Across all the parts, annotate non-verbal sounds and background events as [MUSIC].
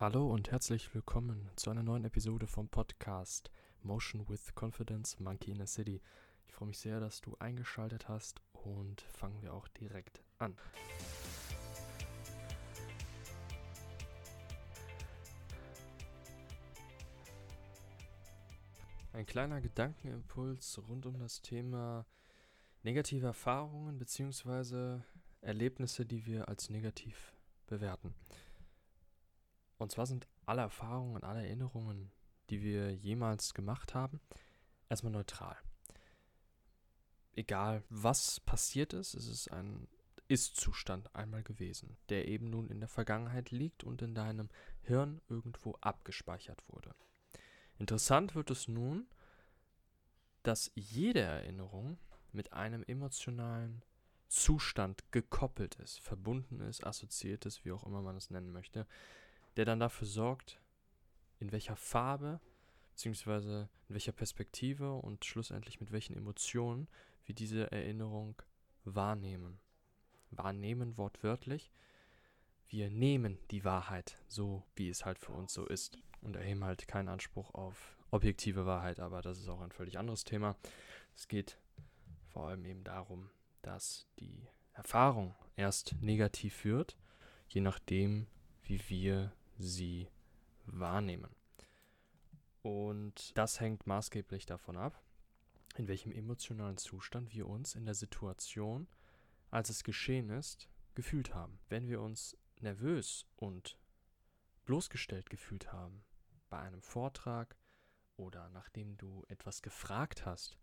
Hallo und herzlich willkommen zu einer neuen Episode vom Podcast Motion with Confidence Monkey in a City. Ich freue mich sehr, dass du eingeschaltet hast und fangen wir auch direkt an. Ein kleiner Gedankenimpuls rund um das Thema negative Erfahrungen bzw. Erlebnisse, die wir als negativ bewerten. Und zwar sind alle Erfahrungen, alle Erinnerungen, die wir jemals gemacht haben, erstmal neutral. Egal, was passiert ist, es ist ein Ist-Zustand einmal gewesen, der eben nun in der Vergangenheit liegt und in deinem Hirn irgendwo abgespeichert wurde. Interessant wird es nun, dass jede Erinnerung mit einem emotionalen Zustand gekoppelt ist, verbunden ist, assoziiert ist, wie auch immer man es nennen möchte, der dann dafür sorgt, in welcher Farbe beziehungsweise in welcher Perspektive und schlussendlich mit welchen Emotionen wir diese Erinnerung wahrnehmen. Wahrnehmen wortwörtlich. Wir nehmen die Wahrheit so, wie es halt für uns so ist und erheben halt keinen Anspruch auf objektive Wahrheit, aber das ist auch ein völlig anderes Thema. Es geht vor allem eben darum, dass die Erfahrung erst negativ wird, je nachdem, wie wir sie wahrnehmen. Und das hängt maßgeblich davon ab, in welchem emotionalen Zustand wir uns in der Situation, als es geschehen ist, gefühlt haben. Wenn wir uns nervös und bloßgestellt gefühlt haben bei einem Vortrag oder nachdem du etwas gefragt hast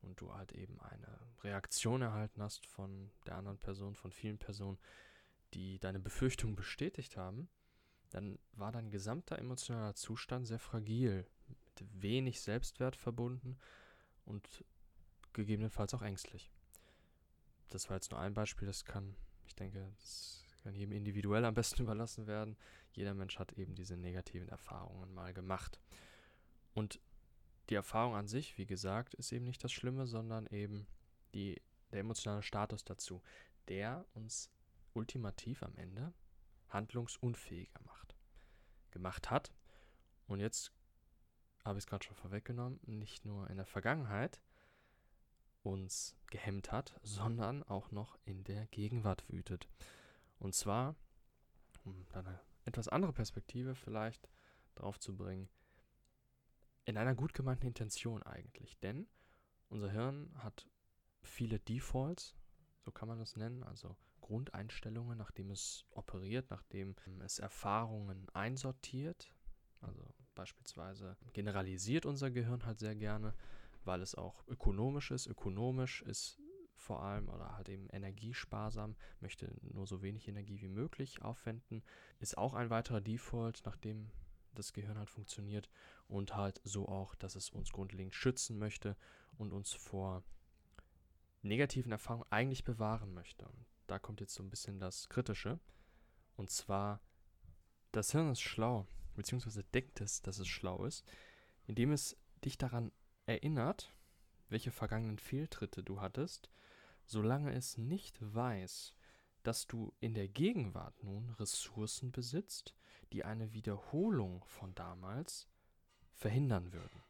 und du halt eben eine Reaktion erhalten hast von der anderen Person, von vielen Personen, die deine Befürchtungen bestätigt haben, dann war dein gesamter emotionaler Zustand sehr fragil, mit wenig Selbstwert verbunden und gegebenenfalls auch ängstlich. Das war jetzt nur ein Beispiel, das kann, ich denke, das kann jedem individuell am besten [LAUGHS] überlassen werden. Jeder Mensch hat eben diese negativen Erfahrungen mal gemacht. Und die Erfahrung an sich, wie gesagt, ist eben nicht das Schlimme, sondern eben die, der emotionale Status dazu, der uns ultimativ am Ende handlungsunfähiger macht. Gemacht hat. Und jetzt habe ich es gerade schon vorweggenommen, nicht nur in der Vergangenheit uns gehemmt hat, sondern auch noch in der Gegenwart wütet. Und zwar, um dann eine etwas andere Perspektive vielleicht drauf zu bringen, in einer gut gemeinten Intention eigentlich. Denn unser Hirn hat viele Defaults, so kann man das nennen, also Grundeinstellungen, nachdem es operiert, nachdem es Erfahrungen einsortiert. Also beispielsweise generalisiert unser Gehirn halt sehr gerne, weil es auch ökonomisch ist. Ökonomisch ist vor allem oder halt eben energiesparsam, möchte nur so wenig Energie wie möglich aufwenden, ist auch ein weiterer Default, nachdem das Gehirn halt funktioniert und halt so auch, dass es uns grundlegend schützen möchte und uns vor negativen Erfahrungen eigentlich bewahren möchte. Und da kommt jetzt so ein bisschen das Kritische. Und zwar, das Hirn ist schlau, beziehungsweise denkt es, dass es schlau ist, indem es dich daran erinnert, welche vergangenen Fehltritte du hattest, solange es nicht weiß, dass du in der Gegenwart nun Ressourcen besitzt, die eine Wiederholung von damals verhindern würden.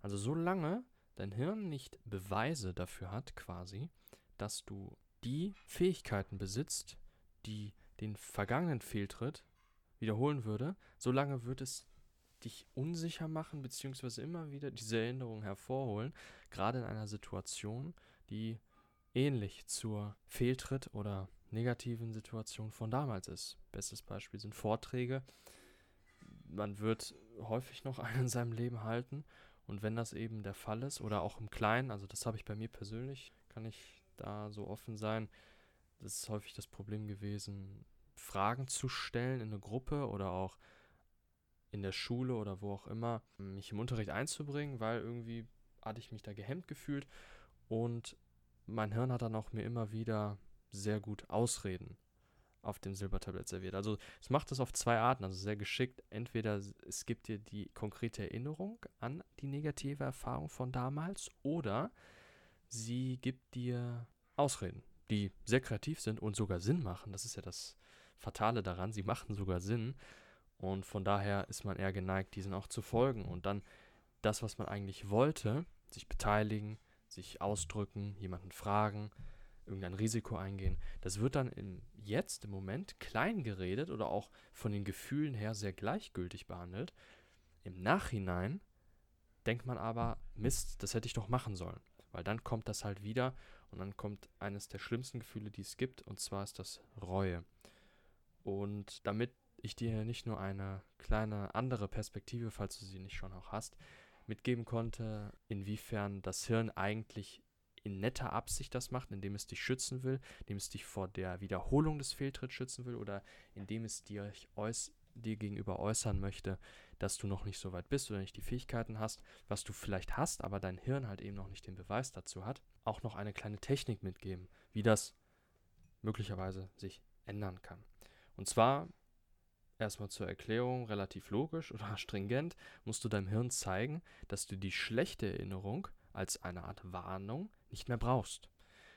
Also solange dein Hirn nicht Beweise dafür hat, quasi, dass du die Fähigkeiten besitzt, die den vergangenen Fehltritt wiederholen würde, solange wird es dich unsicher machen, beziehungsweise immer wieder diese Erinnerung hervorholen, gerade in einer Situation, die ähnlich zur Fehltritt oder negativen Situation von damals ist. Bestes Beispiel sind Vorträge. Man wird häufig noch einen in seinem Leben halten und wenn das eben der Fall ist oder auch im Kleinen, also das habe ich bei mir persönlich, kann ich da so offen sein, das ist häufig das Problem gewesen, Fragen zu stellen in eine Gruppe oder auch in der Schule oder wo auch immer, mich im Unterricht einzubringen, weil irgendwie hatte ich mich da gehemmt gefühlt und mein Hirn hat dann auch mir immer wieder sehr gut Ausreden auf dem Silbertablett serviert. Also es macht das auf zwei Arten, also sehr geschickt. Entweder es gibt dir die konkrete Erinnerung an die negative Erfahrung von damals oder sie gibt dir Ausreden, die sehr kreativ sind und sogar Sinn machen. Das ist ja das Fatale daran, sie machen sogar Sinn Und von daher ist man eher geneigt, diesen auch zu folgen. Und dann das, was man eigentlich wollte, sich beteiligen, sich ausdrücken, jemanden fragen, irgendein Risiko eingehen, das wird dann im Jetzt, im Moment klein geredet oder auch von den Gefühlen her sehr gleichgültig behandelt. Im Nachhinein denkt man aber, Mist, das hätte ich doch machen sollen. Weil dann kommt das halt wieder und dann kommt eines der schlimmsten Gefühle, die es gibt, und zwar ist das Reue. Und damit ich dir nicht nur eine kleine andere Perspektive, falls du sie nicht schon auch hast, mitgeben konnte, inwiefern das Hirn eigentlich in netter Absicht das macht, indem es dich schützen will, indem es dich vor der Wiederholung des Fehltritts schützen will oder indem es dir, dir gegenüber äußern möchte, dass du noch nicht so weit bist oder nicht die Fähigkeiten hast, was du vielleicht hast, aber dein Hirn halt eben noch nicht den Beweis dazu hat, auch noch eine kleine Technik mitgeben, wie das möglicherweise sich ändern kann. Und zwar erstmal zur Erklärung relativ logisch [LAUGHS] oder stringent, musst du deinem Hirn zeigen, dass du die schlechte Erinnerung als eine Art Warnung nicht mehr brauchst.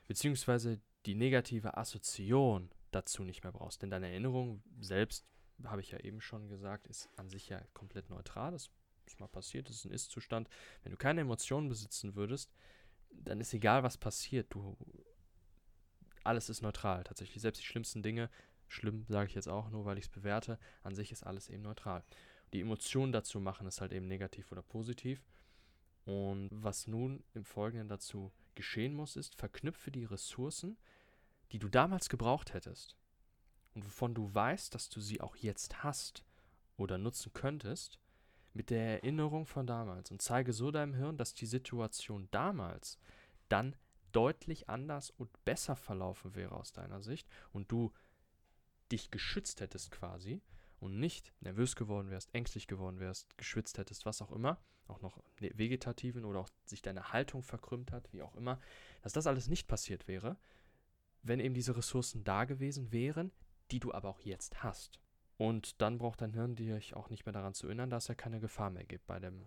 Beziehungsweise die negative Assoziation dazu nicht mehr brauchst. Denn deine Erinnerung selbst habe ich ja eben schon gesagt, ist an sich ja komplett neutral. Das ist mal passiert, das ist ein Ist-Zustand. Wenn du keine Emotionen besitzen würdest, dann ist egal, was passiert. Du, alles ist neutral. Tatsächlich, selbst die schlimmsten Dinge, schlimm sage ich jetzt auch nur, weil ich es bewerte, an sich ist alles eben neutral. Die Emotionen dazu machen es halt eben negativ oder positiv. Und was nun im Folgenden dazu geschehen muss, ist, verknüpfe die Ressourcen, die du damals gebraucht hättest, und wovon du weißt, dass du sie auch jetzt hast oder nutzen könntest, mit der Erinnerung von damals. Und zeige so deinem Hirn, dass die Situation damals dann deutlich anders und besser verlaufen wäre aus deiner Sicht und du dich geschützt hättest quasi und nicht nervös geworden wärst, ängstlich geworden wärst, geschwitzt hättest, was auch immer, auch noch ne, vegetativen oder auch sich deine Haltung verkrümmt hat, wie auch immer, dass das alles nicht passiert wäre, wenn eben diese Ressourcen da gewesen wären, die du aber auch jetzt hast. Und dann braucht dein Hirn dich auch nicht mehr daran zu erinnern, dass er keine Gefahr mehr gibt. Bei dem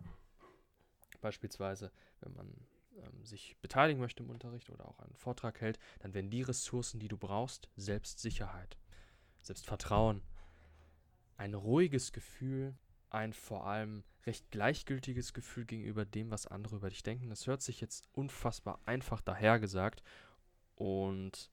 beispielsweise, wenn man ähm, sich beteiligen möchte im Unterricht oder auch einen Vortrag hält, dann werden die Ressourcen, die du brauchst, Selbstsicherheit, Selbstvertrauen, ein ruhiges Gefühl, ein vor allem recht gleichgültiges Gefühl gegenüber dem, was andere über dich denken. Das hört sich jetzt unfassbar einfach dahergesagt und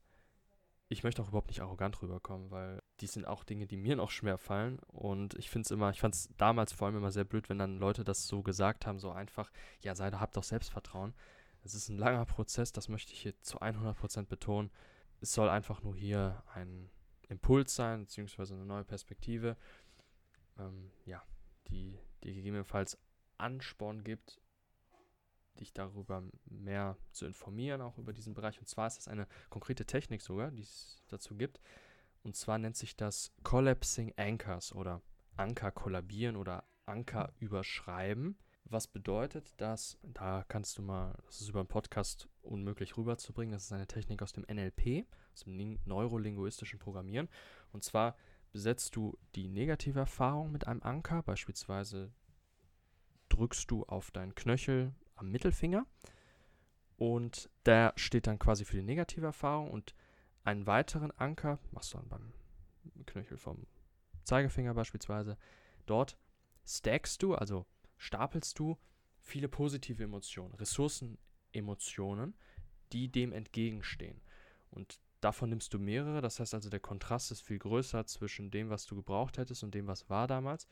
ich möchte auch überhaupt nicht arrogant rüberkommen, weil die sind auch Dinge, die mir noch schwer fallen. Und ich finde es immer, ich fand es damals vor allem immer sehr blöd, wenn dann Leute das so gesagt haben, so einfach, ja, sei da, habt doch Selbstvertrauen. Es ist ein langer Prozess, das möchte ich hier zu 100% betonen. Es soll einfach nur hier ein Impuls sein, beziehungsweise eine neue Perspektive, ähm, ja, die, die gegebenenfalls Ansporn gibt, dich darüber mehr zu informieren, auch über diesen Bereich. Und zwar ist das eine konkrete Technik sogar, die es dazu gibt. Und zwar nennt sich das Collapsing Anchors oder Anker kollabieren oder Anker überschreiben. Was bedeutet, dass, da kannst du mal, das ist über einen Podcast unmöglich rüberzubringen, das ist eine Technik aus dem NLP, aus dem neurolinguistischen Programmieren. Und zwar besetzt du die negative Erfahrung mit einem Anker, beispielsweise drückst du auf deinen Knöchel am Mittelfinger. Und der steht dann quasi für die negative Erfahrung und einen weiteren Anker machst du dann beim Knöchel vom Zeigefinger beispielsweise. Dort stackst du, also stapelst du viele positive Emotionen, Ressourcenemotionen, die dem entgegenstehen. Und davon nimmst du mehrere, das heißt also, der Kontrast ist viel größer zwischen dem, was du gebraucht hättest und dem, was war damals.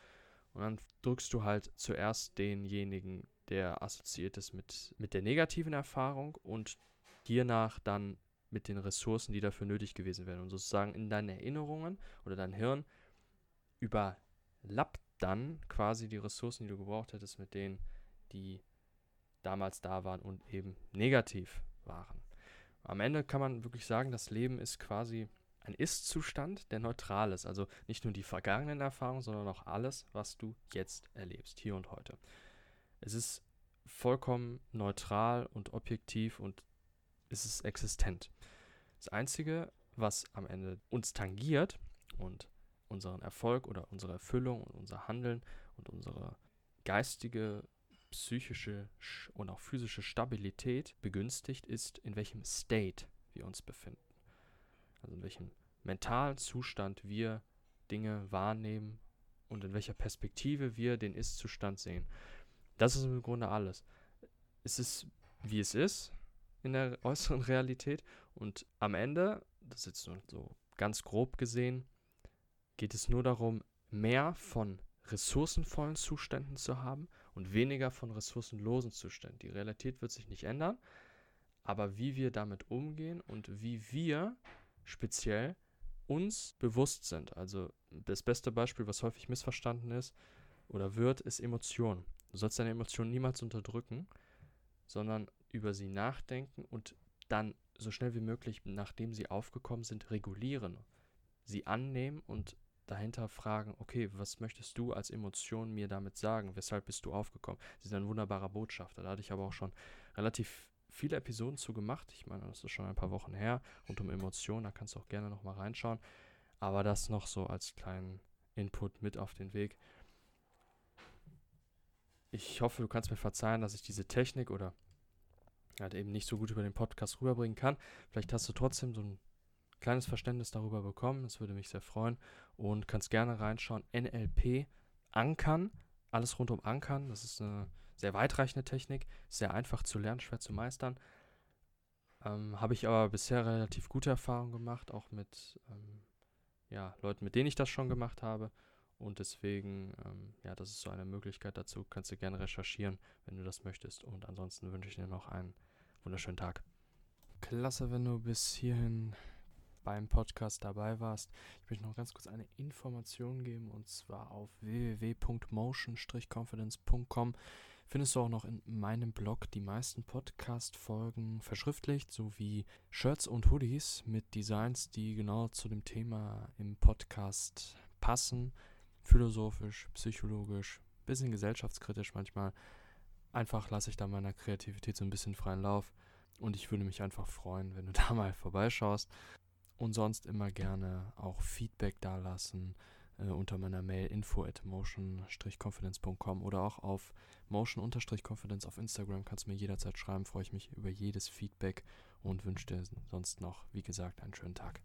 Und dann drückst du halt zuerst denjenigen der assoziiert ist mit, mit der negativen Erfahrung und hiernach dann mit den Ressourcen, die dafür nötig gewesen wären. Und sozusagen in deinen Erinnerungen oder dein Hirn überlappt dann quasi die Ressourcen, die du gebraucht hättest, mit denen, die damals da waren und eben negativ waren. Am Ende kann man wirklich sagen, das Leben ist quasi ein Ist-Zustand, der neutral ist. Also nicht nur die vergangenen Erfahrungen, sondern auch alles, was du jetzt erlebst, hier und heute. Es ist vollkommen neutral und objektiv und es ist existent. Das Einzige, was am Ende uns tangiert und unseren Erfolg oder unsere Erfüllung und unser Handeln und unsere geistige, psychische und auch physische Stabilität begünstigt, ist, in welchem State wir uns befinden. Also in welchem mentalen Zustand wir Dinge wahrnehmen und in welcher Perspektive wir den Ist-Zustand sehen. Das ist im Grunde alles. Es ist, wie es ist in der [LAUGHS] äußeren Realität und am Ende, das ist jetzt nur so ganz grob gesehen, geht es nur darum, mehr von ressourcenvollen Zuständen zu haben und weniger von ressourcenlosen Zuständen. Die Realität wird sich nicht ändern, aber wie wir damit umgehen und wie wir speziell uns bewusst sind. Also das beste Beispiel, was häufig missverstanden ist oder wird, ist Emotion. Du sollst deine Emotionen niemals unterdrücken, sondern über sie nachdenken und dann so schnell wie möglich, nachdem sie aufgekommen sind, regulieren. Sie annehmen und dahinter fragen, okay, was möchtest du als Emotion mir damit sagen? Weshalb bist du aufgekommen? Sie sind ein wunderbarer Botschafter. Da hatte ich aber auch schon relativ viele Episoden zu gemacht. Ich meine, das ist schon ein paar Wochen her, rund um Emotionen. Da kannst du auch gerne nochmal reinschauen. Aber das noch so als kleinen Input mit auf den Weg. Ich hoffe, du kannst mir verzeihen, dass ich diese Technik oder halt eben nicht so gut über den Podcast rüberbringen kann. Vielleicht hast du trotzdem so ein kleines Verständnis darüber bekommen. Das würde mich sehr freuen. Und kannst gerne reinschauen. NLP Ankern. Alles rund um Ankern. Das ist eine sehr weitreichende Technik. Sehr einfach zu lernen, schwer zu meistern. Ähm, Habe ich aber bisher relativ gute Erfahrungen gemacht, auch mit ähm, ja, Leuten, mit denen ich das schon gemacht habe. Und deswegen, ähm, ja, das ist so eine Möglichkeit dazu. Kannst du gerne recherchieren, wenn du das möchtest. Und ansonsten wünsche ich dir noch einen wunderschönen Tag. Klasse, wenn du bis hierhin beim Podcast dabei warst. Ich möchte noch ganz kurz eine Information geben und zwar auf www.motion-confidence.com findest du auch noch in meinem Blog die meisten Podcast-Folgen verschriftlicht, sowie Shirts und Hoodies mit Designs, die genau zu dem Thema im Podcast passen. Philosophisch, psychologisch, bisschen gesellschaftskritisch manchmal. Einfach lasse ich da meiner Kreativität so ein bisschen freien Lauf. Und ich würde mich einfach freuen, wenn du [LAUGHS] da mal vorbeischaust. Und sonst immer gerne auch Feedback dalassen äh, unter meiner Mail info at motion-confidence.com oder auch auf motion-confidence auf Instagram kannst du mir jederzeit schreiben. Freue ich mich über jedes Feedback und wünsche dir sonst noch, wie gesagt, einen schönen Tag.